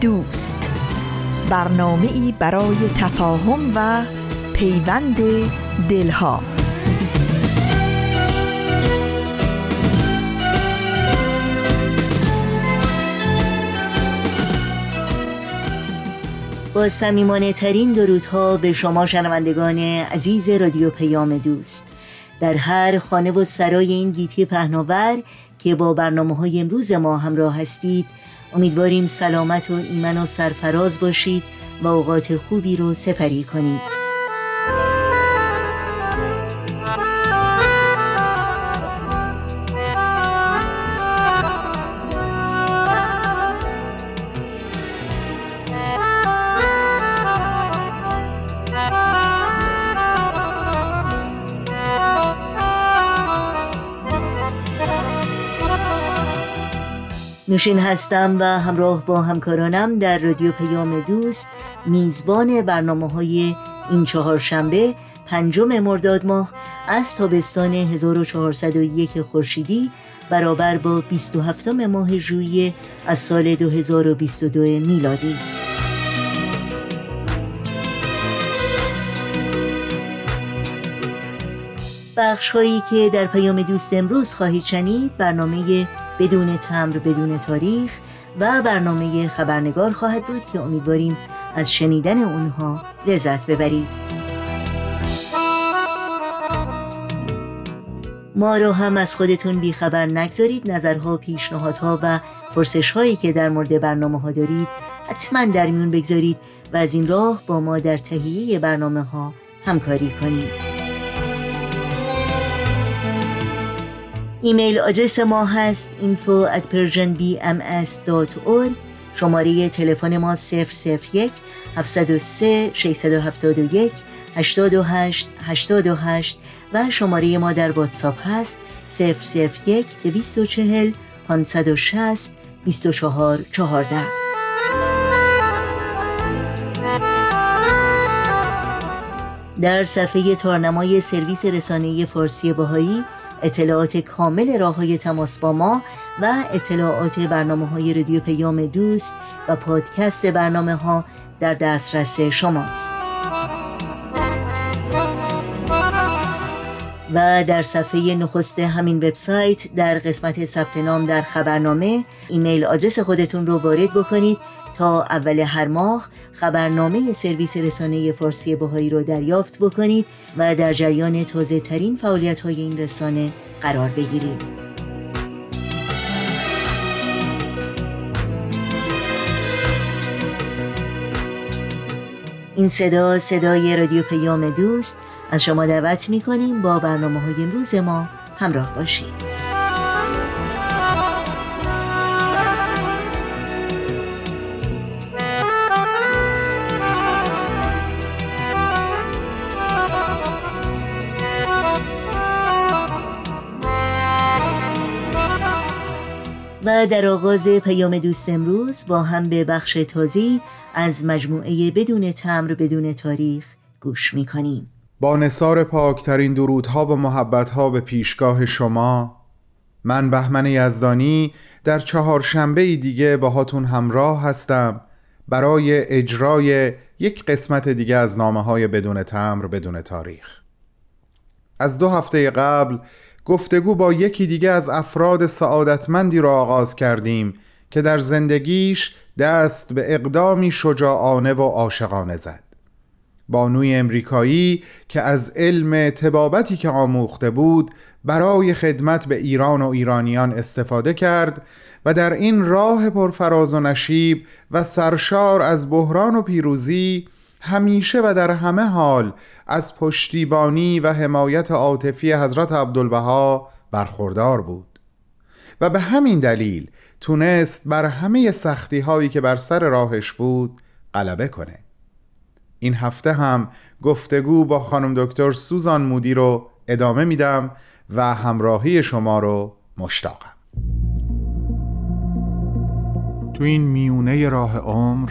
دوست. برنامه ای برای تفاهم و پیوند دلها. با سمیمانه ترین درودها به شما شنوندگان عزیز رادیو پیام دوست. در هر خانه و سرای این گیتی پهناور که با برنامه های امروز ما همراه هستید امیدواریم سلامت و ایمن و سرفراز باشید و اوقات خوبی رو سپری کنید. نوشین هستم و همراه با همکارانم در رادیو پیام دوست میزبان برنامه های این چهارشنبه پنجم مرداد ماه از تابستان 1401 خورشیدی برابر با 27 ماه ژوئیه از سال 2022 میلادی. بخش هایی که در پیام دوست امروز خواهید شنید برنامه بدون تمر بدون تاریخ و برنامه خبرنگار خواهد بود که امیدواریم از شنیدن اونها لذت ببرید. ما رو هم از خودتون بیخبر نگذارید. نظرها، پیشنهادها و پرسش هایی که در مورد برنامه ها دارید حتما در میون بگذارید و از این راه با ما در تهیه برنامه ها همکاری کنید. ایمیل آدرس ما هست info at persianbms.org شماره تلفن ما 001 703 671 828 828 و شماره ما در واتساپ هست 001 240 560 24 14 در صفحه تارنمای سرویس رسانه فارسی باهایی اطلاعات کامل راه های تماس با ما و اطلاعات برنامه های رادیو پیام دوست و پادکست برنامه ها در دسترس شماست. و در صفحه نخست همین وبسایت در قسمت ثبت نام در خبرنامه ایمیل آدرس خودتون رو وارد بکنید اول هر ماه خبرنامه سرویس رسانه فارسی بهایی رو دریافت بکنید و در جریان تازه ترین فعالیت های این رسانه قرار بگیرید. این صدا صدای رادیو پیام دوست از شما دعوت می کنیم با برنامه های امروز ما همراه باشید. و در آغاز پیام دوست امروز با هم به بخش تازی از مجموعه بدون تمر بدون تاریخ گوش می کنیم با نصار پاکترین درودها و محبتها به پیشگاه شما من بهمن یزدانی در چهارشنبه دیگه باهاتون همراه هستم برای اجرای یک قسمت دیگه از نامه های بدون تمر بدون تاریخ. از دو هفته قبل گفتگو با یکی دیگه از افراد سعادتمندی را آغاز کردیم که در زندگیش دست به اقدامی شجاعانه و عاشقانه زد. بانوی امریکایی که از علم تبابتی که آموخته بود برای خدمت به ایران و ایرانیان استفاده کرد و در این راه پرفراز و نشیب و سرشار از بحران و پیروزی همیشه و در همه حال از پشتیبانی و حمایت عاطفی حضرت عبدالبها برخوردار بود. و به همین دلیل تونست بر همه سختی هایی که بر سر راهش بود غلبه کنه. این هفته هم گفتگو با خانم دکتر سوزان مودی رو ادامه میدم و همراهی شما رو مشتاقم. تو این میونه راه عمر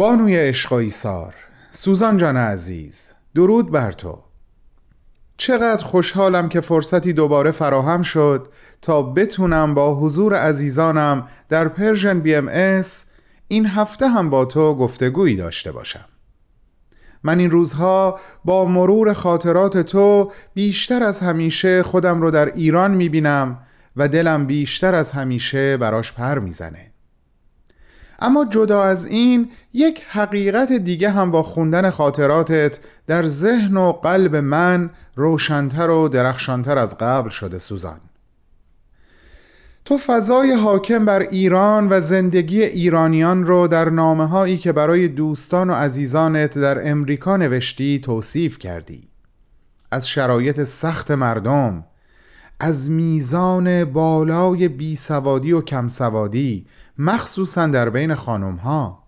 بانوی عشق ایثار. سوزان جان عزیز درود بر تو. چقدر خوشحالم که فرصتی دوباره فراهم شد تا بتونم با حضور عزیزانم در Persian BMS این هفته هم با تو گفتگویی داشته باشم. من این روزها با مرور خاطرات تو بیشتر از همیشه خودم رو در ایران می‌بینم و دلم بیشتر از همیشه براش پر می‌زنه. اما جدا از این یک حقیقت دیگه هم با خوندن خاطراتت در ذهن و قلب من روشنتر و درخشانتر از قبل شده سوزان. تو فضای حاکم بر ایران و زندگی ایرانیان رو در نامه هایی که برای دوستان و عزیزانت در امریکا نوشتی توصیف کردی. از شرایط سخت مردم از میزان بالای بیسوادی و کمسوادی مخصوصا در بین خانم ها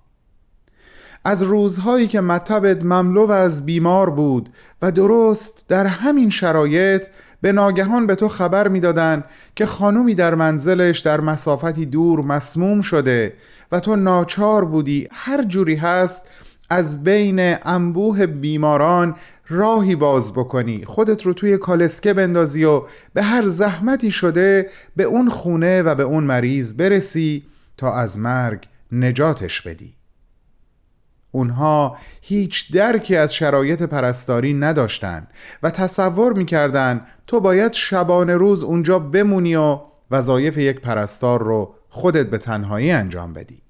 از روزهایی که مطبت مملو از بیمار بود و درست در همین شرایط به ناگهان به تو خبر می‌دادند که خانومی در منزلش در مسافتی دور مسموم شده و تو ناچار بودی هر جوری هست از بین انبوه بیماران راهی باز بکنی. خودت رو توی کالسکه بندازی و به هر زحمتی شده به اون خونه و به اون مریض برسی تا از مرگ نجاتش بدی. اونها هیچ درکی از شرایط پرستاری نداشتن و تصور می‌کردن تو باید شبانه روز اونجا بمونی و وظایف یک پرستار رو خودت به تنهایی انجام بدی.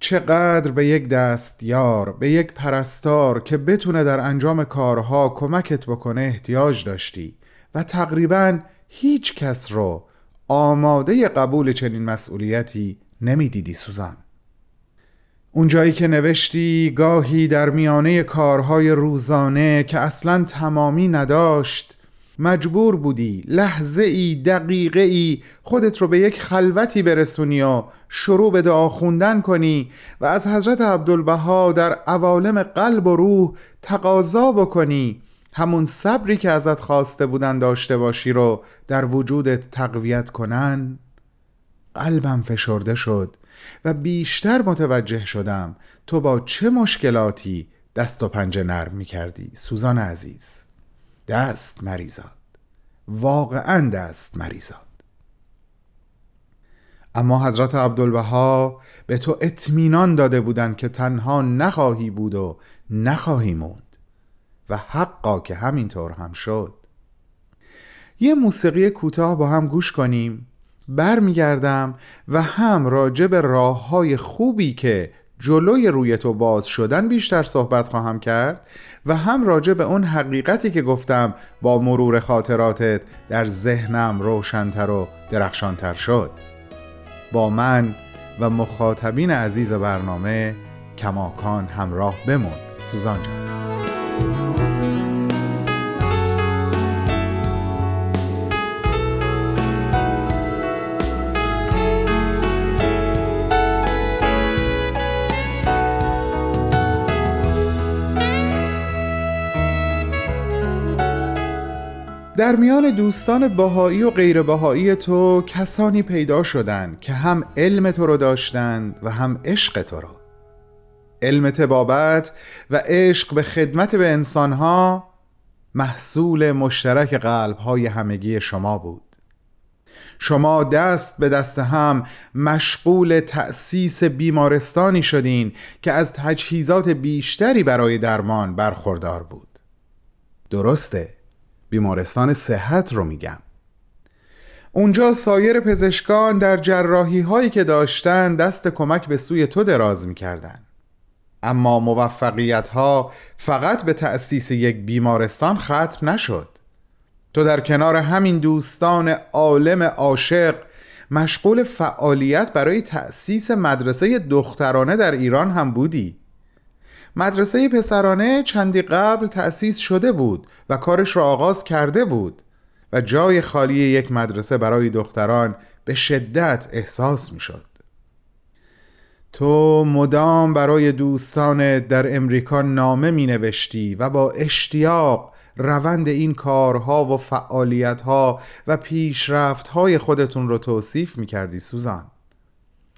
چقدر به یک دستیار به یک پرستار که بتونه در انجام کارها کمکت بکنه احتیاج داشتی و تقریبا هیچ کس رو آماده قبول چنین مسئولیتی نمی‌دیدی سوزان. اونجایی که نوشتی گاهی در میانه کارهای روزانه که اصلا تمامی نداشت مجبور بودی لحظه ای دقیقه ای خودت رو به یک خلوتی برسونی و شروع به دعا خوندن کنی و از حضرت عبدالبها در عوالم قلب و روح تقاضا بکنی. همون صبری که ازت خواسته بودن داشته باشی رو در وجودت تقویت کنن. قلبم فشرده شد و بیشتر متوجه شدم تو با چه مشکلاتی دست و پنجه نرم می کردی سوزان عزیز. دست مریزاد. واقعا دست مریزاد. اما حضرت عبدالبها به تو اطمینان داده بودند که تنها نخواهی بود و نخواهی موند و حقا که همینطور هم شد. یه موسیقی کوتاه با هم گوش کنیم برمیگردم و هم راجع به راه های خوبی که جلوی روی تو باز شدن بیشتر صحبت خواهم کرد و هم راجع به اون حقیقتی که گفتم با مرور خاطراتت در ذهنم روشنتر و درخشانتر شد. با من و مخاطبین عزیز برنامه کماکان همراه بمون. سوزان جان. در میان دوستان باهایی و غیر باهایی تو کسانی پیدا شدند که هم علم تو رو داشتند و هم عشق تو رو. علم تبابت و عشق به خدمت به انسانها محصول مشترک قلبهای همگی شما بود. شما دست به دست هم مشغول تأسیس بیمارستانی شدین که از تجهیزات بیشتری برای درمان برخوردار بود. درسته؟ بیمارستان صحت رو میگم. اونجا سایر پزشکان در جراحی هایی که داشتن دست کمک به سوی تو دراز می‌کردن. اما موفقیت ها فقط به تأسیس یک بیمارستان ختم نشد. تو در کنار همین دوستان عالم عاشق مشغول فعالیت برای تأسیس مدرسه دخترانه در ایران هم بودی. مدرسه پسرانه چندی قبل تأسیس شده بود و کارش را آغاز کرده بود و جای خالی یک مدرسه برای دختران به شدت احساس می شد تو مدام برای دوستان در امریکا نامه می نوشتی و با اشتیاق روند این کارها و فعالیتها و پیشرفتهای خودتون رو توصیف می کردی سوزان.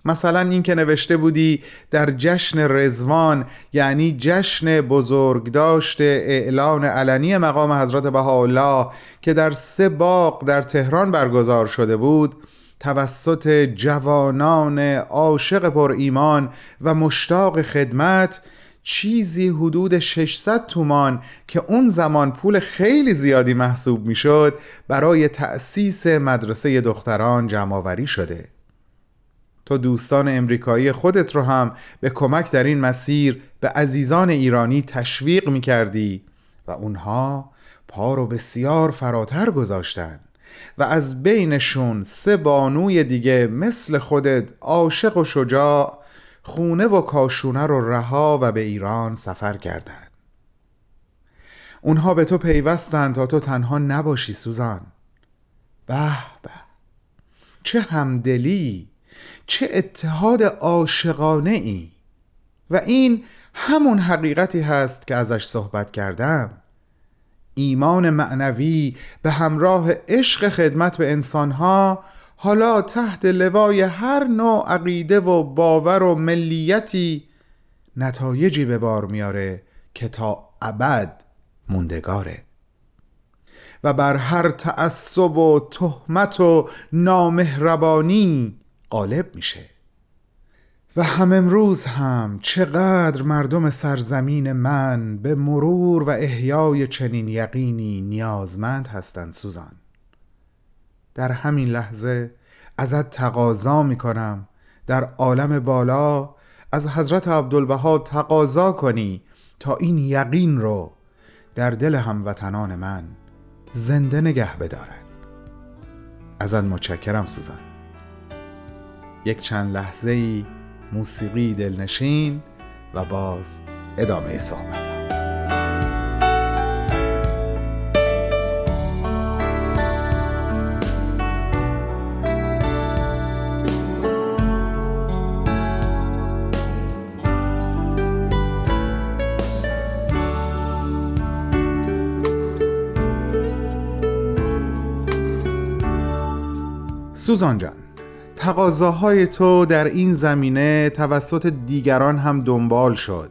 مثلا این که نوشته بودی در جشن رزوان یعنی جشن بزرگداشت اعلان علنی مقام حضرت بهاءالله که در سه باغ در تهران برگزار شده بود توسط جوانان عاشق پر ایمان و مشتاق خدمت چیزی حدود 600 تومان که اون زمان پول خیلی زیادی محسوب می‌شد برای تأسیس مدرسه دختران جمعآوری شده. تو دوستان امریکایی خودت رو هم به کمک در این مسیر به عزیزان ایرانی تشویق می کردی و اونها پا رو بسیار فراتر گذاشتن و از بینشون سه بانوی دیگه مثل خودت عاشق و شجاع خونه و کاشونه رو رها و به ایران سفر کردند. اونها به تو پیوستند تا تو تنها نباشی سوزان به به چه همدلی چه اتحاد عاشقانه ای؟ و این همون حقیقتی هست که ازش صحبت کردم. ایمان معنوی به همراه عشق خدمت به انسانها حالا تحت لوای هر نوع عقیده و باور و ملیتی نتایجی به بار میاره که تا ابد موندگاره. و بر هر تعصب و تهمت و نامهربانی غالب میشه. و هم امروز هم چقدر مردم سرزمین من به مرور و احیای چنین یقینی نیازمند هستند سوزان. در همین لحظه ازت تقاضا می‌کنم در عالم بالا از حضرت عبدالبها تقاضا کنی تا این یقین رو در دل هموطنان من زنده نگه بدارن. ازت متشکرم سوزن یک چند لحظه موسیقی دلنشین و باز ادامه صحبت. سوزان جان تقاضاهای تو در این زمینه توسط دیگران هم دنبال شد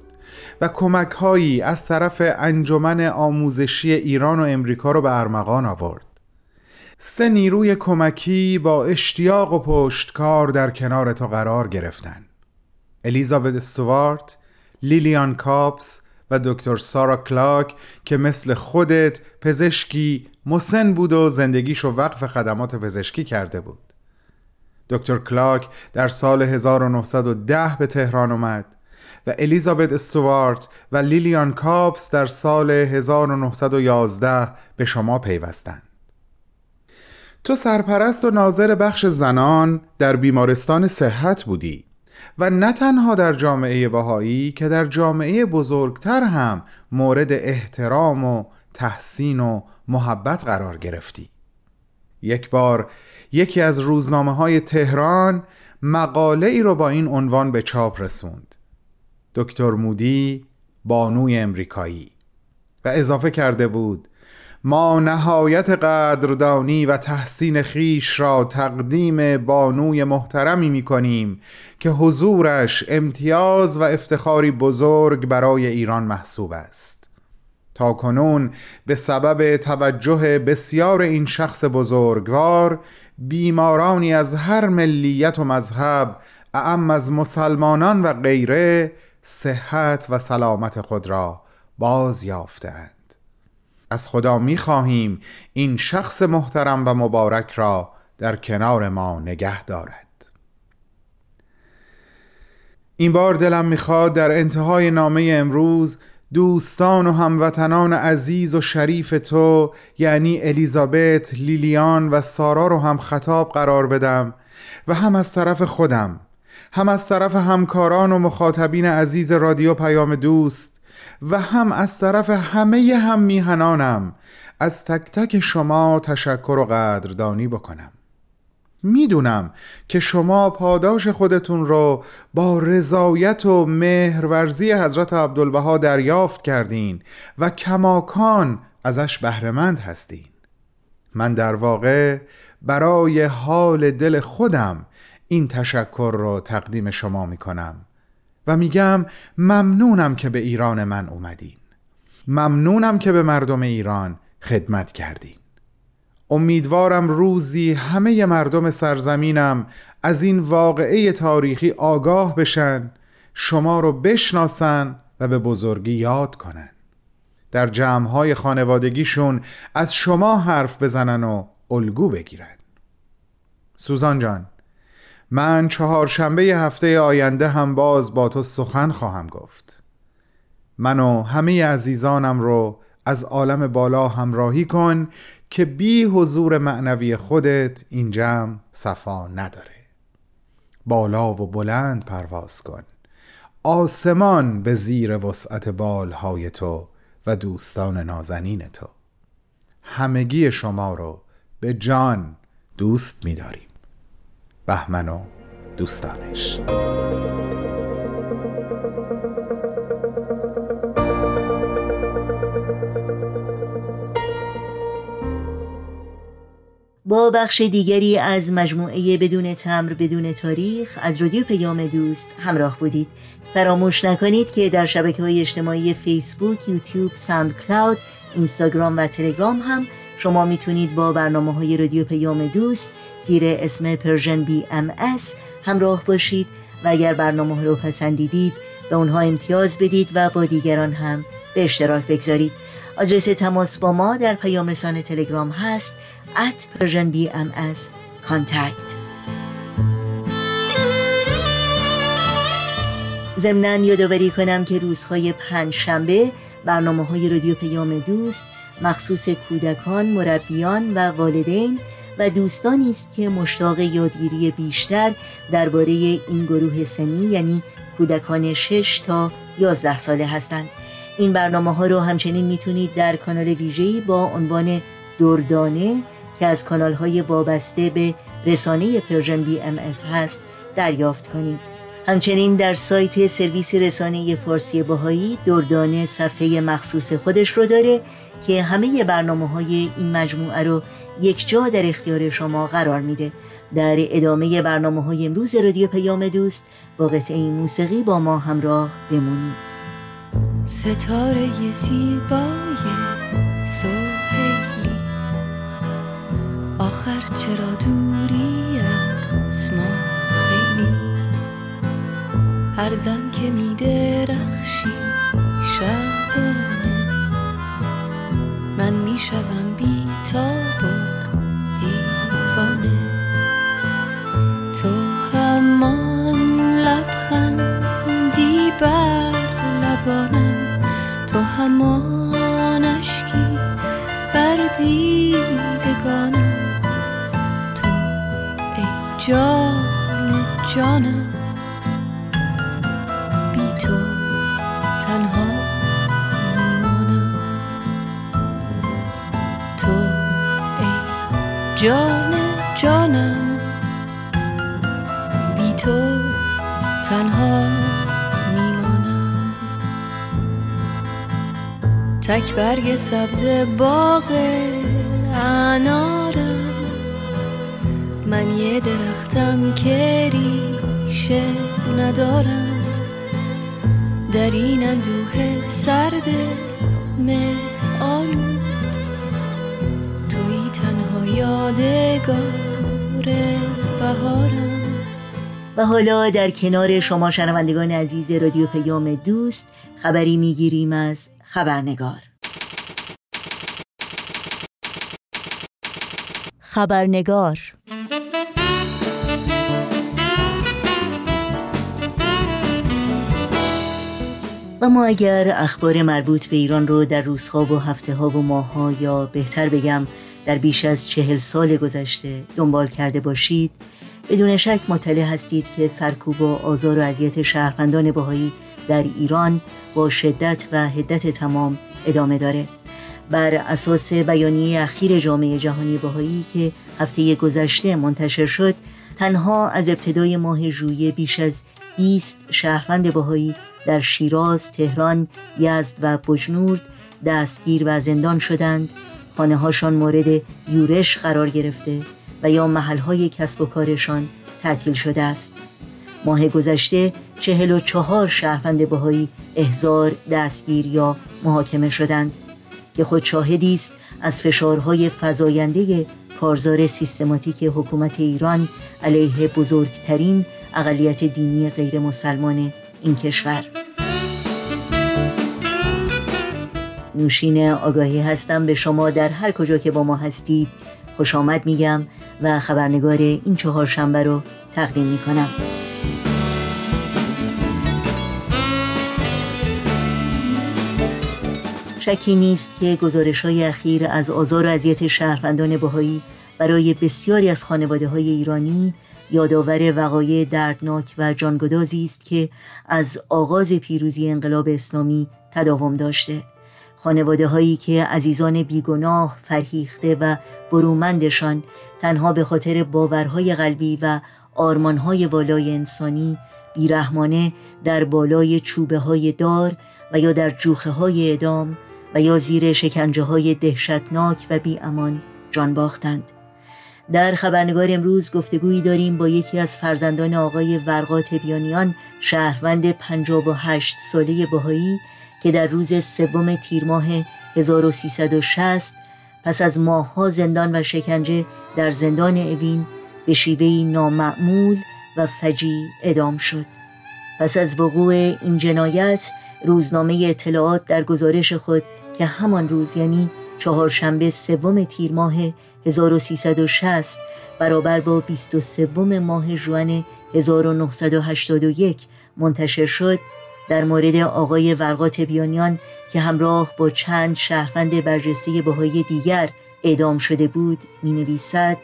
و کمک هایی از طرف انجمن آموزشی ایران و امریکا رو به ارمغان آورد. سه نیروی کمکی با اشتیاق و پشتکار در کنار تو قرار گرفتن. الیزابت استوارت، لیلیان کاپس و دکتر سارا کلاک که مثل خودت پزشکی مسن بود و زندگیشو وقف خدمات پزشکی کرده بود. دکتر کلاک در سال 1910 به تهران اومد و الیزابت استوارت و لیلیان کاپس در سال 1911 به شما پیوستند. تو سرپرست و ناظر بخش زنان در بیمارستان صحت بودی و نه تنها در جامعه بهایی که در جامعه بزرگتر هم مورد احترام و تحسین و محبت قرار گرفتی یک بار یکی از روزنامه های تهران مقاله ای رو با این عنوان به چاپ رسوند. دکتر مودی بانوی امریکایی. و اضافه کرده بود ما نهایت قدردانی و تحسین خیش را تقدیم بانوی محترمی می کنیم که حضورش امتیاز و افتخاری بزرگ برای ایران محسوب است. تا کنون به سبب توجه بسیار این شخص بزرگوار بیمارانی از هر ملیت و مذهب اعم از مسلمانان و غیره صحت و سلامت خود را باز یافتند. از خدا می خواهیم این شخص محترم و مبارک را در کنار ما نگه دارد. این بار دلم می‌خواد در انتهای نامه امروز دوستان و هموطنان عزیز و شریف تو یعنی الیزابت، لیلیان و سارا رو هم خطاب قرار بدم و هم از طرف خودم هم از طرف همکاران و مخاطبین عزیز رادیو پیام دوست و هم از طرف همه هم میهنانم از تک تک شما تشکر و قدردانی بکنم. می‌دونم که شما پاداش خودتون رو با رضایت و مهرورزی حضرت عبدالبها دریافت کردین و کماکان ازش بهرهمند هستین. من در واقع برای حال دل خودم این تشکر رو تقدیم شما می‌کنم و میگم ممنونم که به ایران من اومدین. ممنونم که به مردم ایران خدمت کردین. امیدوارم روزی همه مردم سرزمینم از این واقعه تاریخی آگاه بشن شما رو بشناسن و به بزرگی یاد کنن. در جمعهای خانوادگیشون از شما حرف بزنن و الگو بگیرن. سوزان جان من چهارشنبه هفته آینده هم باز با تو سخن خواهم گفت. من و همه عزیزانم رو از عالم بالا همراهی کن که بی حضور معنوی خودت این جمع صفا نداره. بالا و بلند پرواز کن. آسمان به زیر وسعت بالهای تو و دوستان نازنین تو. همگی شما رو به جان دوست می‌داریم. بهمن و دوستانش. با بخش دیگری از مجموعه بدون تمر بدون تاریخ از رادیو پیام دوست همراه بودید. فراموش نکنید که در شبکه های اجتماعی فیسبوک، یوتیوب، ساند کلاود، اینستاگرام و تلگرام هم شما می‌تونید با برنامه های رادیو پیام دوست زیر اسم Persian BMS همراه باشید و اگر برنامه رو پسندیدید به اونها امتیاز بدید و با دیگران هم به اشتراک بگذارید. آدرس تماس با ما در پیام رسان تلگرام هست at Persian BMS contact. ضمنا یادآوری کنم که روزهای پنج شنبه برنامه های رادیو پیام دوست مخصوص کودکان، مربیان و والدین و دوستانی است که مشتاق یادگیری بیشتر درباره این گروه سنی یعنی کودکان 6 تا 11 ساله هستند. این برنامه ها رو همچنین می‌تونید در کانال ویژه‌ای با عنوان دردانه که از کانال های وابسته به رسانه Persian BMS هست دریافت کنید. همچنین در سایت سرویس رسانه فارسی بهائی دردانه صفحه مخصوص خودش رو داره که همه برنامه های این مجموعه رو یک جا در اختیار شما قرار میده. در ادامه برنامه های امروز رادیو پیام دوست با قطعه موسیقی با ما همراه بمونید. ستاره زیبای هر دم که می درخشی شبانه. من می شدم بی تاب و دیوانه. تو همان لبخندی بر لبانم. تو همان اشکی بر دیدگانم. تو ای جان جانم. جان جانم. بی تو تنها میمانم. تک برگ سبز باغ انارم. من یه درختم که ریشه ندارم. در این اندوه سرد مه آلود. یادگار بهارم. و حالا در کنار شما شنوندگان عزیز رادیو پیام دوست خبری می‌گیریم از خبرنگار. خبرنگار. و ما اگر اخبار مربوط به ایران رو در روزها و هفته ها و ماه ها یا بهتر بگم در بیش از چهل سال گذشته دنبال کرده باشید. بدون شک مطلع هستید که سرکوب و آزار و اذیت شهروندان باهایی در ایران با شدت و هدت تمام ادامه داره. بر اساس بیانیه اخیر جامعه جهانی باهایی که هفته گذشته منتشر شد تنها از ابتدای ماه ژوئیه بیش از 20 شهروند باهایی در شیراز، تهران، یزد و بجنورد دستگیر و زندان شدند. خانه هاشان مورد یورش قرار گرفته و یا محلهای کسب و کارشان تعطیل شده است. ماه گذشته چهل و چهار شهروند بهایی احزار دستگیر یا محاکمه شدند که خود شاهدی است از فشارهای فزاینده کارزار سیستماتیک حکومت ایران علیه بزرگترین اقلیت دینی غیر مسلمان این کشور. نوشین آگاهی هستم به شما در هر کجا که با ما هستید. خوش آمد میگم و خبرنگار این چهار شنبه رو تقدیم می‌کنم. شکی نیست که گزارش های اخیر از آزار و اذیت شهروندان بهایی برای بسیاری از خانواده های ایرانی یادآور وقایع دردناک و جانگدازی است که از آغاز پیروزی انقلاب اسلامی تداوم داشته. خانواده هایی که عزیزان بیگناه فرهیخته و برومندشان تنها به خاطر باورهای قلبی و آرمانهای والای انسانی بیرحمانه در بالای چوبه های دار و یا در جوخه های ادام و یا زیر شکنجه های دهشتناک و بی امان جان باختند. در خبرنگار امروز گفتگویی داریم با یکی از فرزندان آقای ورقات بیانیان شهروند 58 ساله بهایی که در روز سوم تیر ماه 1360 پس از ماهها زندان و شکنجه در زندان اوین به شیوهی نامعمول و فجی ادام شد. پس از وقوع این جنایت روزنامه اطلاعات در گزارش خود که همان روز یعنی چهارشنبه سوم تیر ماه 1360 برابر با 23 ماه ژوئن 1981 منتشر شد در مورد آقای ورقات بیانیان که همراه با چند شهروند برجسته بهایی دیگر اعدام شده بود می نویسد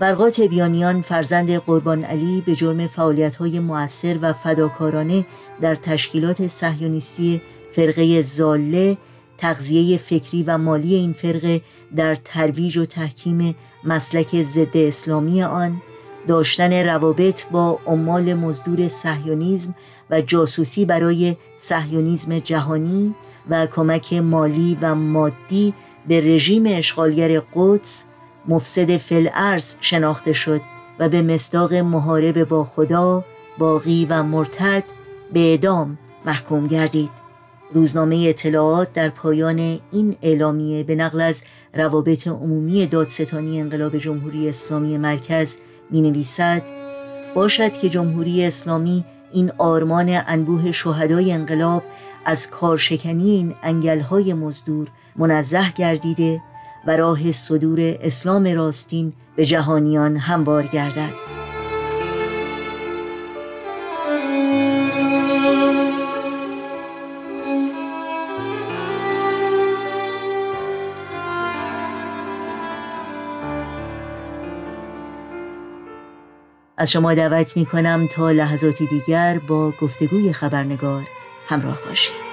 ورقات بیانیان فرزند قربان علی به جرم فعالیت های مؤثر و فداکارانه در تشکیلات صهیونیستی فرقه زاله تغذیه فکری و مالی این فرقه در ترویج و تحکیم مسلک ضد اسلامی آن داشتن روابط با عمال مزدور صهیونیزم و جاسوسی برای صهیونیزم جهانی و کمک مالی و مادی به رژیم اشغالگر قدس مفسد فلعرز شناخته شد و به مصداق محارب با خدا باقی و مرتد به اعدام محکوم گردید. روزنامه اطلاعات در پایان این اعلامیه به نقل از روابط عمومی دادستانی انقلاب جمهوری اسلامی مرکز می نویسد باشد که جمهوری اسلامی این آرمان انبوه شهدای انقلاب از کارشکنی این انگلهای مزدور منزه گردیده و راه صدور اسلام راستین به جهانیان هموار گردد. از شما دعوت می کنم تا لحظاتی دیگر با گفتگوی خبرنگار همراه باشید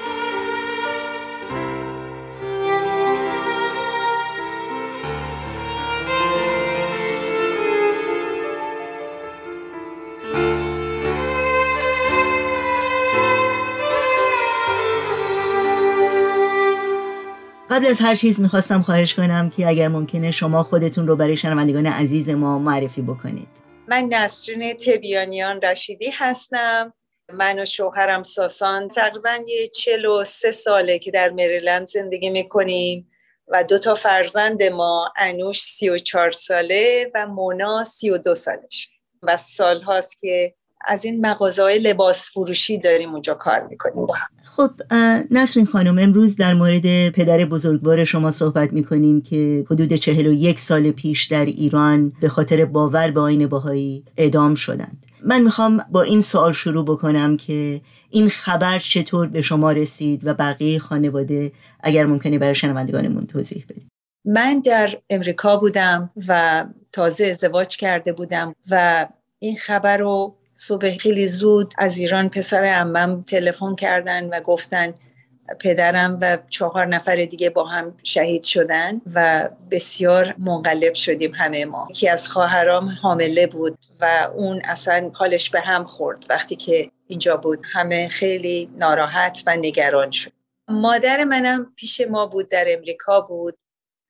قبل از هر چیز می‌خواستم خواهش کنم که اگر ممکنه شما خودتون رو برای شنوندگان عزیز ما معرفی بکنید. من نسرین تبیانیان رشیدی هستم. من و شوهرم ساسان تقریبا یه چل و سه ساله که در مریلند زندگی می‌کنیم و دو تا فرزند ما انوش سی و چار ساله و مونا سی و دو سالش. و سال هاست که از این مغازه های لباس فروشی داریم اونجا کار می‌کنیم با هم. خب نسرین خانم امروز در مورد پدر بزرگوار شما صحبت می‌کنیم که حدود چهل و یک سال پیش در ایران به خاطر باور به آین باهایی اعدام شدند. من می‌خوام با این سوال شروع بکنم که این خبر چطور به شما رسید و بقیه خانواده اگر ممکنه برای شنوندگانمون توضیح بدید من در امریکا بودم و تازه ازدواج کرده بودم و این خبر رو صبح خیلی زود از ایران پسر امم تلفن کردن و گفتن پدرم و چهار نفر دیگه با هم شهید شدن و بسیار منقلب شدیم همه ما. یکی از خواهرام حامله بود و اون اصلا حالش به هم خورد وقتی که اینجا بود. همه خیلی ناراحت و نگران شد. مادر منم پیش ما بود در امریکا بود.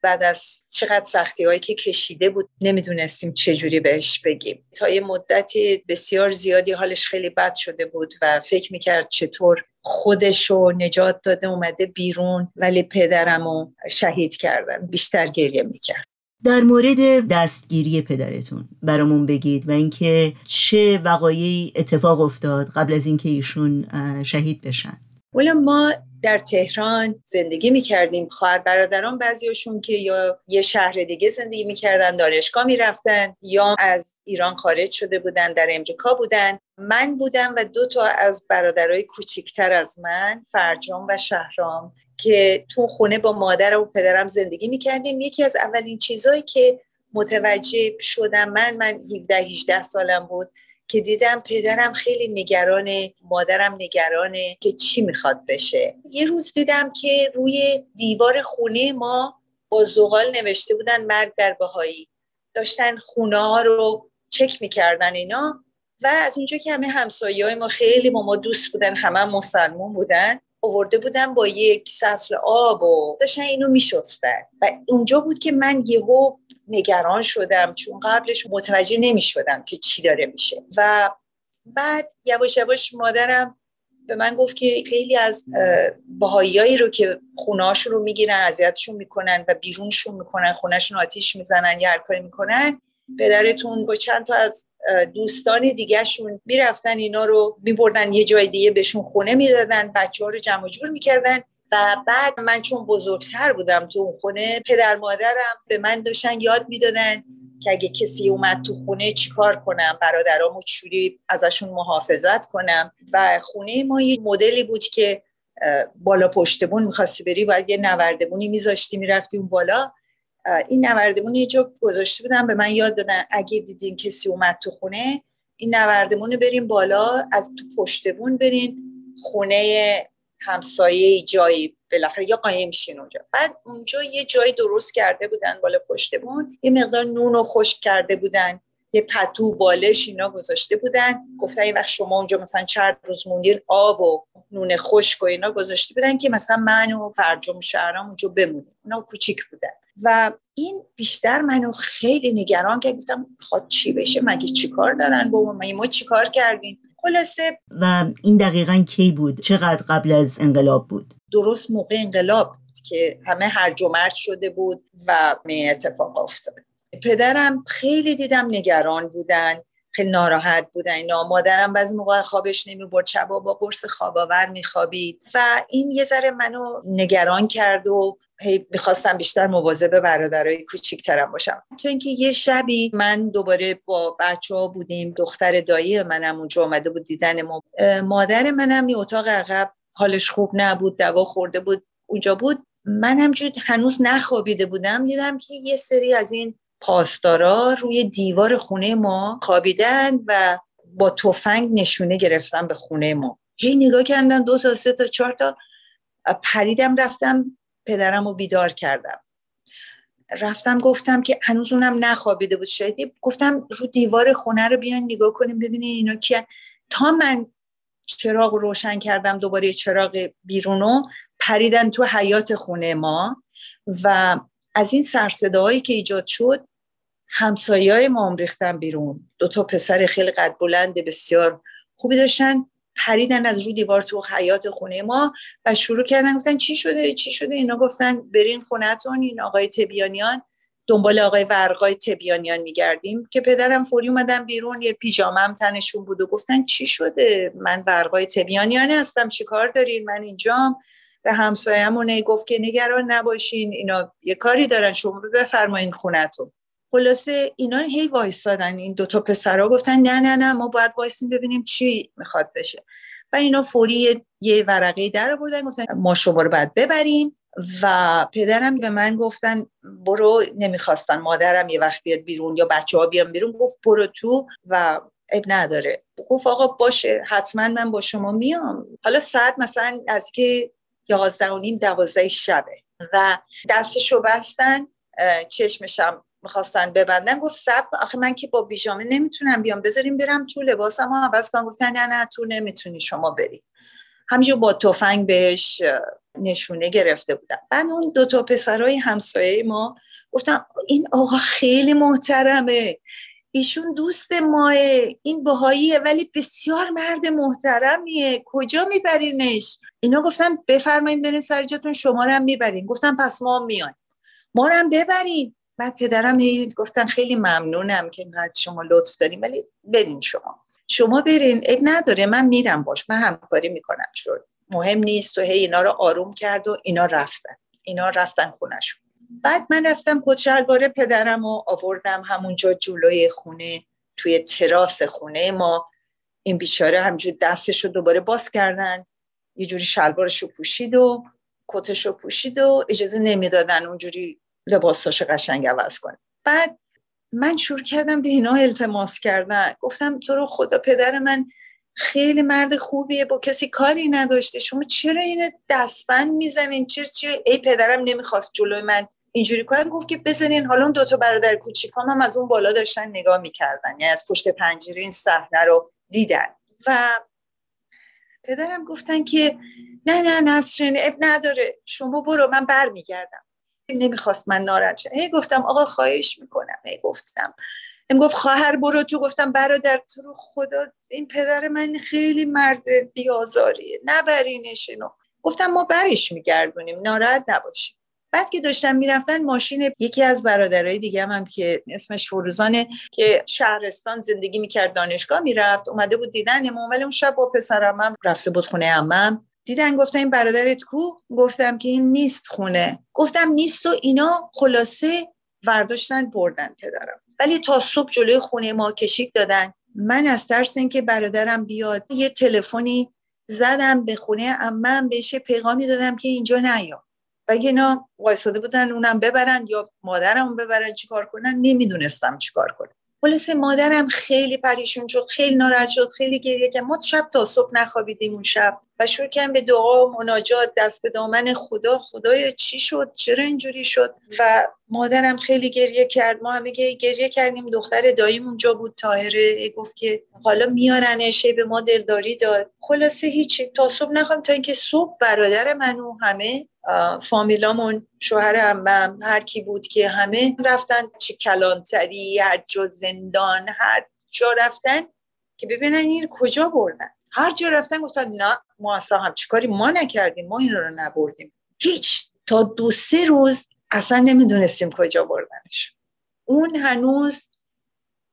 بعد از چقدر سختی هایی که کشیده بود نمی‌دونستیم چجوری بهش بگیم. تا یه مدتی بسیار زیادی حالش خیلی بد شده بود و فکر می‌کرد چطور خودشو نجات داده اومده بیرون ولی پدرمو شهید کردن بیشتر گریه می‌کرد. در مورد دستگیری پدرتون برامون بگید و اینکه چه وقایعی اتفاق افتاد قبل از اینکه ایشون شهید بشن. ولی ما در تهران زندگی می‌کردیم. خواهر برادران بعضیشون که یا یه شهر دیگه زندگی می‌کردن دانشگاه می‌رفتن یا از ایران خارج شده بودن در امریکا بودن. من بودم و دو تا از برادرای کوچیکتر از من فرجام و شهرام که تو خونه با مادر و پدرم زندگی می‌کردیم. یکی از اولین چیزهایی که متوجه شدم من من 17 18 سالم بود. که دیدم پدرم خیلی نگرانه مادرم نگرانه که چی می‌خواد بشه. یه روز دیدم که روی دیوار خونه ما با زغال نوشته بودن مرگ در بهایی. داشتن خونه ها رو چک می‌کردن اینا و از اونجا که همه همسایه های ما خیلی با ما دوست بودن همه مسلمون بودن آورده بودن با یک سطل آب و داشتن اینو میشستن. و اونجا بود که من یهو نگران شدم چون قبلش متوجه نمی شدم که چی داره میشه. و بعد یواش یواش مادرم به من گفت که خیلی از بهاییایی رو که خونهاشون رو می‌گیرن اذیتشون می‌کنن و بیرونشون می‌کنن خونهشون آتیش می‌زنن یا هر کاری می‌کنن پدرتون با چند تا از دوستان دیگهشون می‌رفتن اینا رو میبردن یه جای دیگه بهشون خونه می‌دادن بچه ها رو جمع جور می‌کردن و بعد من چون بزرگتر بودم تو اون خونه پدر مادرم به من داشتن یاد می‌دادن که اگه کسی اومد تو خونه چیکار کنم برادرامو چوری ازشون محافظت کنم؟ و خونه ما یه مدلی بود که بالا پشتبون می‌خواستی بری باید یه نوردبونی میذاشتی می‌رفتی اون بالا. این نوردمون یه جا گذاشته بودن به من یاد دادن اگه دیدین کسی اومد تو خونه این نوردمون رو بریم بالا از تو پشتبون برین خونه همسایه جایی بالاخره یا قایم شین اونجا. بعد اونجا یه جایی درست کرده بودن بالا پشتمون یه مقدار نون رو خشک کرده بودن. یه پتو بالش اینا گذاشته بودن. گفتن این وقت شما اونجا مثلا چند روز موندین آب و نون خشک و اینا گذاشته بودن که مثلا من و فرجام شهرام اونجا بمونیم. اونا کوچیک بودن. و این بیشتر منو خیلی نگران که گفتم خواد چی بشه؟ مگه چیکار دارن بابا؟ ما چیکار کردیم؟ خلاصه و این دقیقا کی بود؟ چقدر قبل از انقلاب بود؟ درست موقع انقلاب که همه هرج و مرج شده بود و می اتفاق افتاد. پدرم خیلی دیدم نگران بودن خیلی ناراحت بودن. اینا مادرم بعضی موقع خوابش نمی برد شبا با قرص خواباور میخوابید. و این یه ذره منو نگران کرد و هی می‌خواستم بیشتر مواظب برادرای کوچیکترم باشم. تو اینکه یه شبی من دوباره با بچه ها بودیم دختر دایی منم اونجا آمده بود دیدن ما. مادر منم یه اتاق عقب حالش خوب نبود دوا خورده بود اونجا بود. من همجور هنوز نخوابیده بودم دیدم که یه سری از این پاسدارا روی دیوار خونه ما خوابیدن و با تفنگ نشونه گرفتن به خونه ما. هی نگاه کردن دو تا سه تا چهار تا. پریدم رفتم پدرم رو بیدار کردم. رفتم گفتم که هنوز اونم نخوابیده بود شاید. گفتم رو دیوار خونه رو بیان نگاه کنیم ببینین اینا کیان. تا من چراغ رو روشن کردم دوباره چراغ بیرونو پریدن تو حیات خونه ما و از این سرصداهایی که ایجاد شد همسایه های ما ریختن بیرون. دو تا پسر خیلی قد بلند بسیار خوبی داشتن پریدن از رو دیوار تو حیات خونه ما و شروع کردن گفتن چی شده؟ چی شده؟ اینا گفتن برین خونتون این آقای تبیانیان. دنبال آقای ورقای تبیانیان میگردیم که پدرم فوری اومدن بیرون یه پیژامم تنشون بود و گفتن چی شده؟ من ورقای تبیانیان هستم چی کار دارین؟ من اینجام. به همسایه‌مون گفت که نگران نباشین اینا یه کاری دارن شما بفرمایین خونتون. خلاصه اینا هی وایستادن این دوتا پسرها گفتن نه نه نه ما باید وایسیم ببینیم چی می‌خواد بشه. و اینا فوری یه ورقه در آوردن گفتن ما شما رو باید ببریم. و پدرم به من گفتن برو نمی‌خواستن مادرم یه وقت بیاد بیرون یا بچه ها بیان بیرون. گفت برو تو و اب نداره. گفت آقا باشه حتما من با شما میام. حالا ساعت مثلا از که یازده و نیم دوازده شبه. و دستشو بستن چشمشم می‌خواستن ببندن. گفت سب آخه من که با بیژامه نمی‌تونم بیام. بذاریم برم تو لباسم ها عوض کنم. گفتن نه نه تو نمی‌تونی. شما بری همینجور با تفنگ بهش نشونه گرفته بودن. بعد اون دو تا پسرای همسایه ما گفتن این آقا خیلی محترمه. ایشون دوست ماه. این بهاییه ولی بسیار مرد محترمیه. کجا میبرینش؟ اینا گفتن بفرمایین برین سر جاتون شما هم می‌برین. گفتن پس ما میایم. ما هم ببرین. بعد پدرم هی گفتن خیلی ممنونم که اینقدر شما لطف داریم ولی برین شما. شما برین. اب نداره من میرم باش. من همکاری می‌کنم. شد مهم نیست. و هی اینا رو آروم کرد و اینا رفتن. اینا رفتن خونشون بعد من رفتم کچلوار پدرم و آوردم همونجا جلوی خونه توی تراس خونه. ما این بیچاره همجور دستش رو دوباره باز کردن یه جوری شلوارش رو پوشید و کتش رو پوشید و اجازه نمی‌دادن اونجوری لباساش قشنگ عوض کنه بعد من شروع کردم به اینا التماس کردن. گفتم تو رو خدا پدر من خیلی مرد خوبیه با کسی کاری نداشته. شما چرا اینو دستبند می‌زنین؟ چرا چرا؟ ای پدرم نمی‌خواست جلوی من اینجوری کنن. گفت که بزنین حالا اون دوتا برادر کوچیکام هم از اون بالا داشتن نگاه می‌کردن. یعنی از پشت پنجره این صحنه رو دیدن. و پدرم گفتن که نه نه نسرین اب نداره. شما برو من برمیگردم. نمی‌خواست من ناراحت شم هی گفتم آقا خواهش می‌کنم. هی گفتم. ام گفت خواهر برو تو. گفتم برادر تو رو خدا. این پدر من خیلی مرد بیازاریه نبرینش اینو گفتم ما برش میگردونیم. ناراحت نباشیم. بعد که داشتم می‌رفتن ماشین یکی از برادرای دیگه هم, که اسمش فروزانه که شهرستان زندگی می‌کرد دانشگاه می‌رفت اومده بود دیدن امام ولی اون شب با پسرم هم رفته بود خونه امم دیدن گفتم این برادرت کو؟ گفتم که این نیست خونه. گفتم نیست و اینا خلاصه ورداشتن بردن پدرم. ولی تا صبح جلوی خونه ما کشیک دادن. من از ترس اینکه برادرم بیاد یه تلفنی زدم به خونه امم بهش پیغامی دادم که اینجا نیا. و اینا وایساده بودن اونم ببرن یا مادرم ببرن چیکار کنن نمی‌دونستم چیکار کنم. خلاصه مادرم خیلی پریشون شد خیلی ناراحت شد خیلی گریه کرد. ما شب تا صبح نخوابیدیم اون شب و شروع کردم به دعا و مناجات دست به دامن خدا خدای چی شد چرا اینجوری شد؟ و مادرم خیلی گریه کرد. ما همه گریه کردیم. دختر داییم اونجا بود تاهره گفت که حالا میارنش به ما دلداری داد. خلاصه هیچی. تا صبح نخوام تا اینکه صبح برادر من و همه فامیلامون شوهر امم هر کی بود که همه رفتن چه کلانتری هر جا زندان هر جا رفتن که ببینن این کجا بردن. هر جا رفتن گفتن نه ما اصلا هم چیکاری ما نکردیم ما این رو نبردیم. هیچ تا دو سه روز اصلا نمی‌دونستیم کجا بردنش. اون هنوز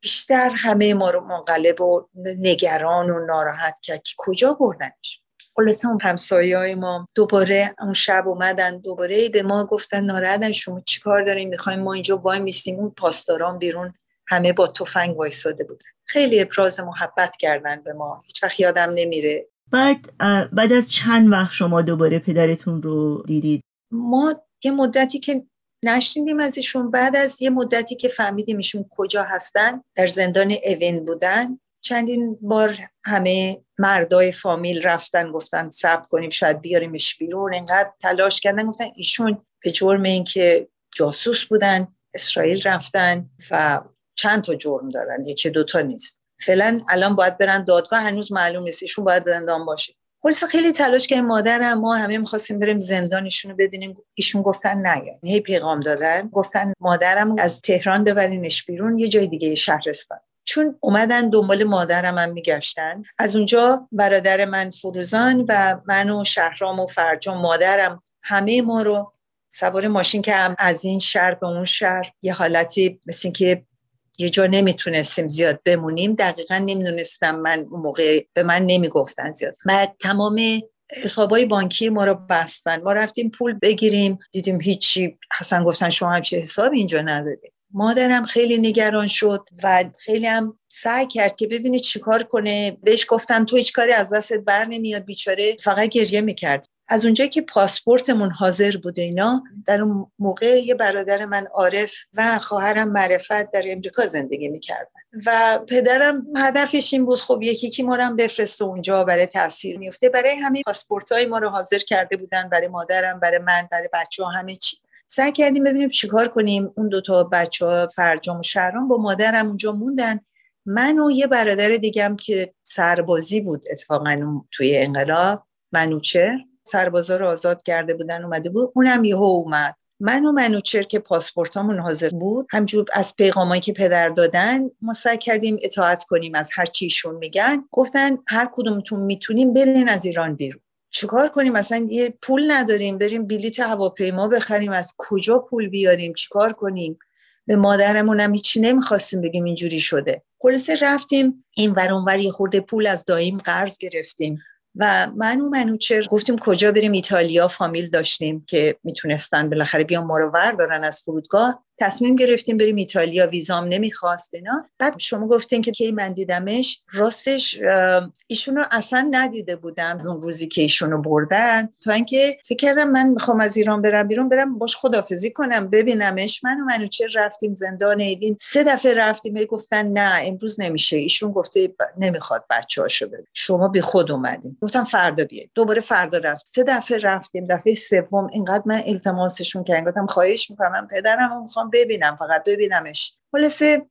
بیشتر همه ما رو منقلب و نگران و ناراحت کرد که کجا بردنش. خلاصه اون همسایه های ما دوباره اون شب اومدن دوباره به ما گفتن ناراحتن شما چیکار دارین؟ می‌خوایم ما اینجا وای میسیم. اون پاسداران بیرون همه با تفنگ وایساده بودن. خیلی ابراز محبت کردن به ما. هیچ وقت یادم نمیره. بعد بعد از چند وقت شما دوباره پدرتون رو دیدید؟ ما یه مدتی که نشنیدیم از ایشون بعد از یه مدتی که فهمیدیم ایشون کجا هستن در زندان اوین بودن. چندین بار همه مردای فامیل رفتن گفتن صبر کنیم شاید بیاریمش بیرون. اینقدر تلاش کردن گفتن ایشون به جرم اینکه جاسوس بودن اسرائیل رفتن و چند تا جرم دارن یکی دوتا نیست. فعلا الان باید برن دادگاه هنوز معلوم نیست ایشون باید زندان باشه. پلیس خیلی تلاش که مادرم ما همه می‌خواستیم بریم زندانشون رو ببینیم. ایشون گفتن نه هی پیغام دادن. گفتن مادرم از تهران ببرینش بیرون یه جای دیگه شهرستان. چون اومدن دنبال مادرم هم میگشتن. از اونجا برادر من فروزان و من و شهرام و فرجام مادرم همه ما رو سوار ماشین که هم از این شهر به اون شهر یه حالتی مثل که یه جا نمی‌تونستیم زیاد بمونیم. دقیقا نمی‌دونستم من اون موقع به من نمی‌گفتن زیاد. بعد تمام حسابای بانکی ما رو بستن. ما رفتیم پول بگیریم. دیدیم هیچی. حسن گفتن شما همچه حساب اینجا نداریم مادرم خیلی نگران شد و خیلی هم سعی کرد که ببینه چیکار کنه. بهش گفتن تو هیچ کاری از دستت بر نمیاد بیچاره فقط گریه می‌کرد. از اونجایی که پاسپورتمون حاضر بود اینا در اون موقع یه برادر من عارف و خواهرم معرفت در امریکا زندگی می‌کردن. و پدرم هدفش این بود خب یکی که ما رو بفرسته اونجا برای تاثیر میفته برای همه پاسپورت های ما رو حاضر کرده بودن برای مادرم برای من برای بچه ها همه چی. سعی کردیم ببینیم چیکار کنیم. اون دوتا بچه ها فرجام و شهرام با مادرم اونجا موندن. من و یه برادر دیگم که سربازی بود اتفاقا توی انقلاب منوچر سربازا رو آزاد کرده بودن اومده بود. اونم یهو اومد. من و منوچر که پاسپورتامون حاضر بود همجور از پیغامایی که پدر دادن ما سعی کردیم اطاعت کنیم از هر چیشون میگن. گفتن هر کدومتون می‌تونیم برین از ایران بیرون. چیکار کنیم؟ مثلا یه پول نداریم بریم بلیت هواپیما بخریم از کجا پول بیاریم؟ چیکار کنیم؟ به مادرمون هم هیچی نمی‌خواستیم بگیم اینجوری شده. خلاصه رفتیم این ور یه خورده پول از داییم قرض گرفتیم. و من و منوچر گفتیم کجا بریم؟ ایتالیا فامیل داشتیم که می‌تونستن بالاخره بیان ما رو دارن از فرودگاه. تصمیم گرفتیم بریم ایتالیا ویزام نمی‌خواست اینا. بعد شما گفتین که کی من دیدمش راستش ایشون رو اصلا ندیده بودم از اون روزی که ایشون رو بردن. تا اینکه فکر کردم من می‌خوام از ایران برم بیرون برم باش خدافزی کنم ببینمش. من و منوچه رفتیم زندان ایوین. سه دفعه رفتیم گفتن نه امروز نمیشه. ایشون گفته نمی‌خواد بچه هاشو ببین شما بی خود اومدین. گفتم فردا بیاید دوباره فردا رفت سه دفعه رفتیم. دفعه سوم اینقدر من التماسشون کردم. گفتم خواهش می‌کنم پدرم می‌خوام ببینم فقط ببینمش. خلاصه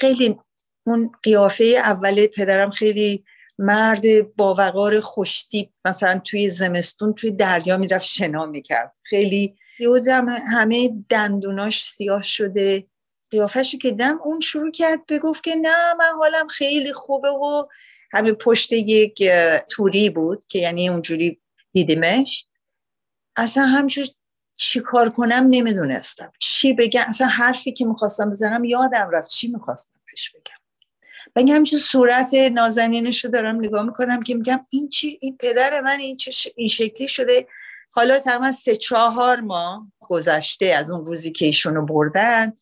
خیلی اون قیافه اول پدرم خیلی مرد با وقار خوشتیب مثلا توی زمستون توی دریا می‌رفت شنا می‌کرد. خیلی زیاد همه دندوناش سیاه شده. قیافش که دم اون شروع کرد بگفت که نه من حالم خیلی خوبه و همه پشت یک توری بود که یعنی اونجوری دیدیمش. اصلا همجور چی کار کنم نمی‌دونستم. چی بگم؟ اصلا حرفی که می‌خواستم بزنم یادم رفت چی می‌خواستم بهش بگم. بگم همچون صورت نازنینش رو دارم نگاه می‌کنم که میگم این چی؟ این پدر من این, چه این شکلی شده. حالا تقریبا سه چهار ماه گذشته از اون روزی که ایشونو بردن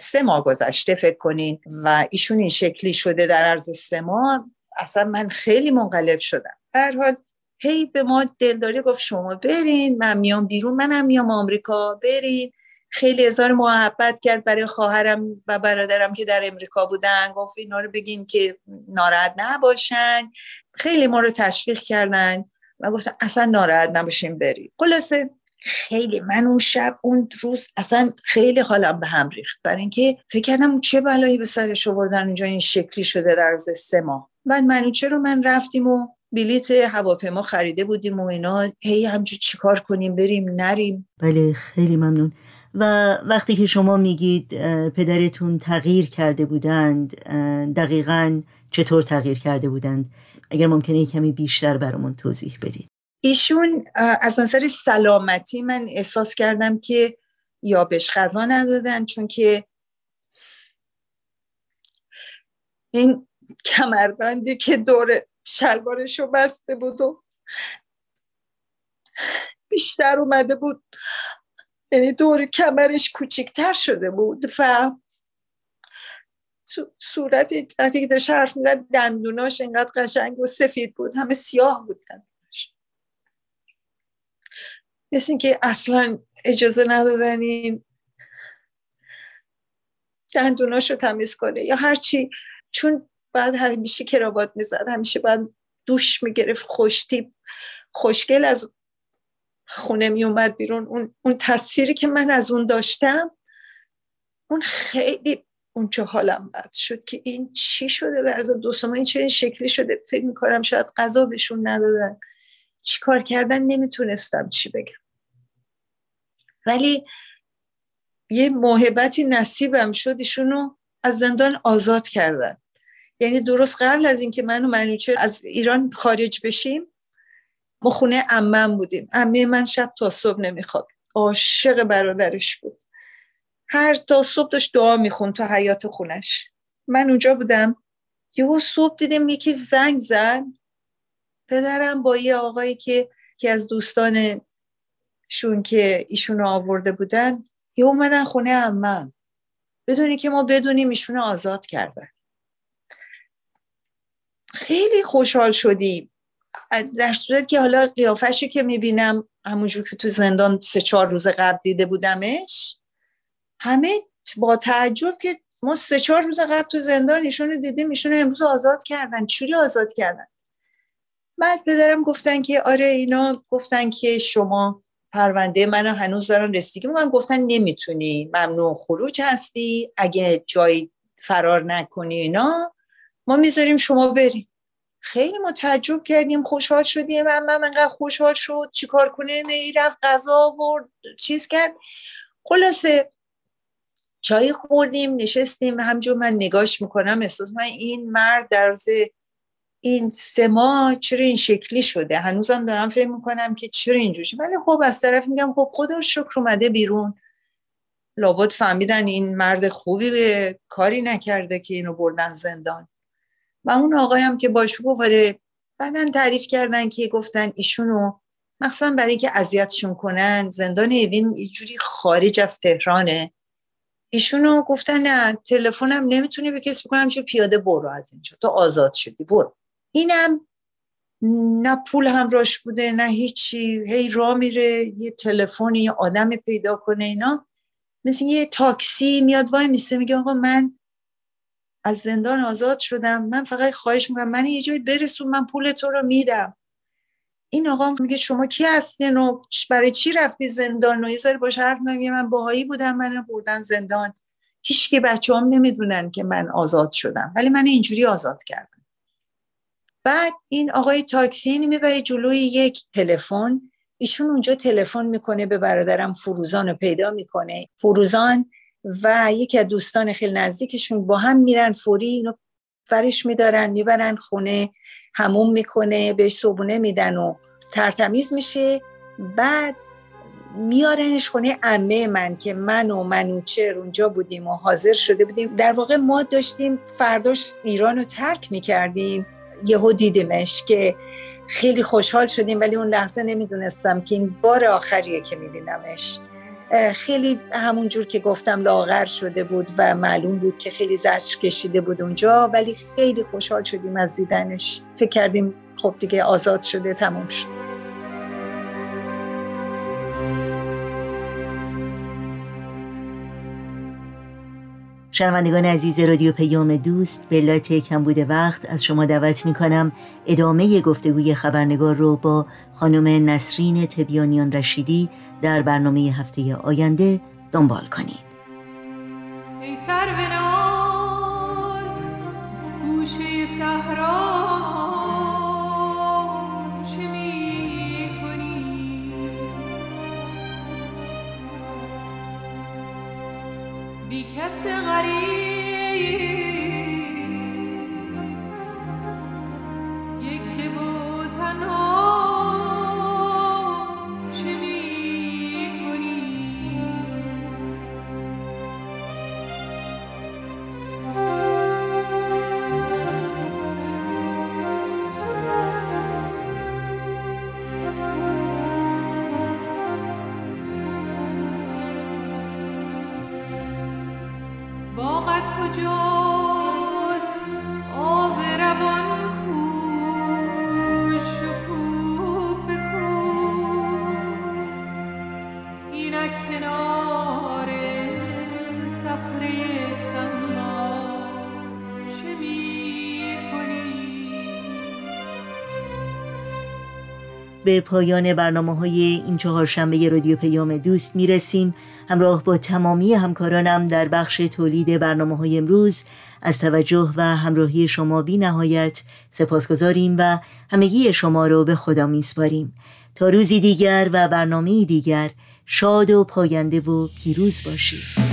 سه ماه گذشته فکر کنین و ایشون این شکلی شده در عرض سه ماه اصلا من خیلی منقلب شدم. در حال هی به ما دلداری گفت شما برین من میام بیرون منم میام آمریکا برین. خیلی هزار محبت کرد برای خواهرم و برادرم که در امریکا بودن. گفت اینا رو بگین که ناراحت نباشن. خیلی ما رو تشویق کردن و گفتن اصلا ناراحت نباشین بریم خلاصه خیلی من اون شب اون روز اصلا خیلی حالم به هم ریخت. برای اینکه فکر کردم چه بلایی به سرش آوردن اونجا این شکلی شده در سه ماه. بعد منو چرا من رفتیم و بلیت هواپیما خریده بودیم و اینا. هی همجور چیکار کنیم بریم نریم. بله خیلی ممنون. و وقتی که شما میگید پدرتون تغییر کرده بودند دقیقا چطور تغییر کرده بودند؟ اگر ممکنه کمی بیشتر برامون توضیح بدید. ایشون از نظر سلامتی من احساس کردم که یا بهش غذا ندادن چون که این کمربندی که دور شلوارشو بسته بود و بیشتر اومده بود. یعنی دور کمرش کوچیکتر شده بود و صورت وقتی که داشت حرف می‌زد دندوناش اینقدر قشنگ و سفید بود. همه سیاه بود دندوناش. مثل اینکه اصلا اجازه ندادن این دندوناش رو تمیز کنه یا هرچی. چون بعد همیشه کراوات می‌زد همیشه بعد دوش می‌گرفت خوشتی خوشگل از خونه میومد بیرون. اون, اون تصویری که من از اون داشتم اون خیلی اونجا حالم بد شد که این چی شده در از دو این چه شکلی شده. فکر می‌کنم شاید غذا بهشون ندادن. چی کار کردن نمی‌تونستم چی بگم. ولی یه محبتی نصیبم شد ایشونو از زندان آزاد کردن. یعنی درست قبل از اینکه من و منوچه از ایران خارج بشیم ما خونه امم بودیم. امه من شب تا صبح نمی‌خواد. عاشق برادرش بود. هر تا صبح داشت دعا میخون تو حیات خونش. من اونجا بودم. یهو صبح دیدیم یکی زنگ زد. پدرم با یه آقایی که که از دوستان شون که ایشون آورده بودن یه اومدن خونه امم بدونی که ما بدونیم ایشون آزاد کردن خیلی خوشحال شدیم در صورت که حالا قیافشی که می‌بینم همونجور که تو زندان سه چهار روز قبل دیده بودمش همه با تعجب که ما سه چهار روز قبل تو زندان ایشون رو دیدیم ایشون رو امروز آزاد کردن. چوری آزاد کردن؟ بعد پدرم گفتن که آره اینا گفتن که شما پرونده منو هنوز دارن رسیدگی می‌کنن. گفتن نمی‌تونی. ممنوع خروج هستی. اگه جایی فرار نکنی اینا ما می‌ذاریم شما بریم. خیلی ما تعجب کردیم خوشحال شدیم. من من انقدر خوشحال شد. چیکار کنه رفت غذا آورد چیز کرد. خلاصه چای خوردیم نشستیم. همجور من نگاش می‌کنم احساس من این مرد در این سه ماه چرا این شکلی شده؟ هنوزم دارم فکر می‌کنم که چرا اینجوری ولی خب از طرف میگم خب خدا شکر اومده بیرون. لابد فهمیدن این مرد خوبی به کاری نکرده که اینو بردن زندان. و اون آقایم که باش گفت بعدا تعریف کردن که گفتن ایشونو مخصوصا برای اینکه اذیتشون کنن. زندان اوین یه جوری خارج از تهرانه. ایشونو گفتن نه تلفنم نمی‌تونی به کسی بکنم چون پیاده برو از اینجا. تو آزاد شدی برو. اینم نه پول همراش بوده نه هیچی. هی را میره یه تلفن یه آدم پیدا کنه اینا. مثل یه تاکسی میاد وای میسته میگه آقا من از زندان آزاد شدم. من فقط خواهش می‌کنم من یه جایی برسون من پول تو رو میدم. این آقا میگه شما کی هستین و برای چی رفتی زندان و یه ذره باش حرف من باهایی بودم من بردن زندان. هیچ که بچه هم نمی‌دونن که من آزاد شدم ولی من اینجوری آزاد کردم. بعد این آقای تاکسی می‌بره جلوی یک تلفن. ایشون اونجا تلفن می‌کنه به برادرم فروزان رو پیدا می‌کنه. فروزان و یکی از دوستان خیلی نزدیکشون با هم میرن فوری اینو فرش میدارن می‌برن خونه هموم می‌کنه بهش صبونه میدن و ترتمیز میشه. بعد میارنش خونه امه من که من و منوچر اونجا بودیم و حاضر شده بودیم. در واقع ما داشتیم فرداش ایران رو ترک می‌کردیم. یهو دیدیمش که خیلی خوشحال شدیم ولی اون لحظه نمی‌دونستم که این بار آخریه که میبینمش. خیلی همون جور که گفتم لاغر شده بود و معلوم بود که خیلی زجر کشیده بود اونجا ولی خیلی خوشحال شدیم از دیدنش. فکر کردیم خب دیگه آزاد شده تموم شد. شنوندگان عزیز رادیو پیام دوست به علت کمبود وقت از شما دعوت می کنم ادامه گفتگوی خبرنگار رو با خانم نسرین تبیانیان رشیدی در برنامه هفته آینده دنبال کنید. ای سر گوشه صحرا چه می کنی بی کس غریب به پایان برنامه های این چهارشنبه رادیو پیام دوست می‌رسیم. همراه با تمامی همکارانم در بخش تولید برنامه های امروز از توجه و همراهی شما بی نهایت سپاسگزاریم و همگی شما رو به خدا میسپاریم. تا روزی دیگر و برنامه دیگر شاد و پاینده و پیروز باشید.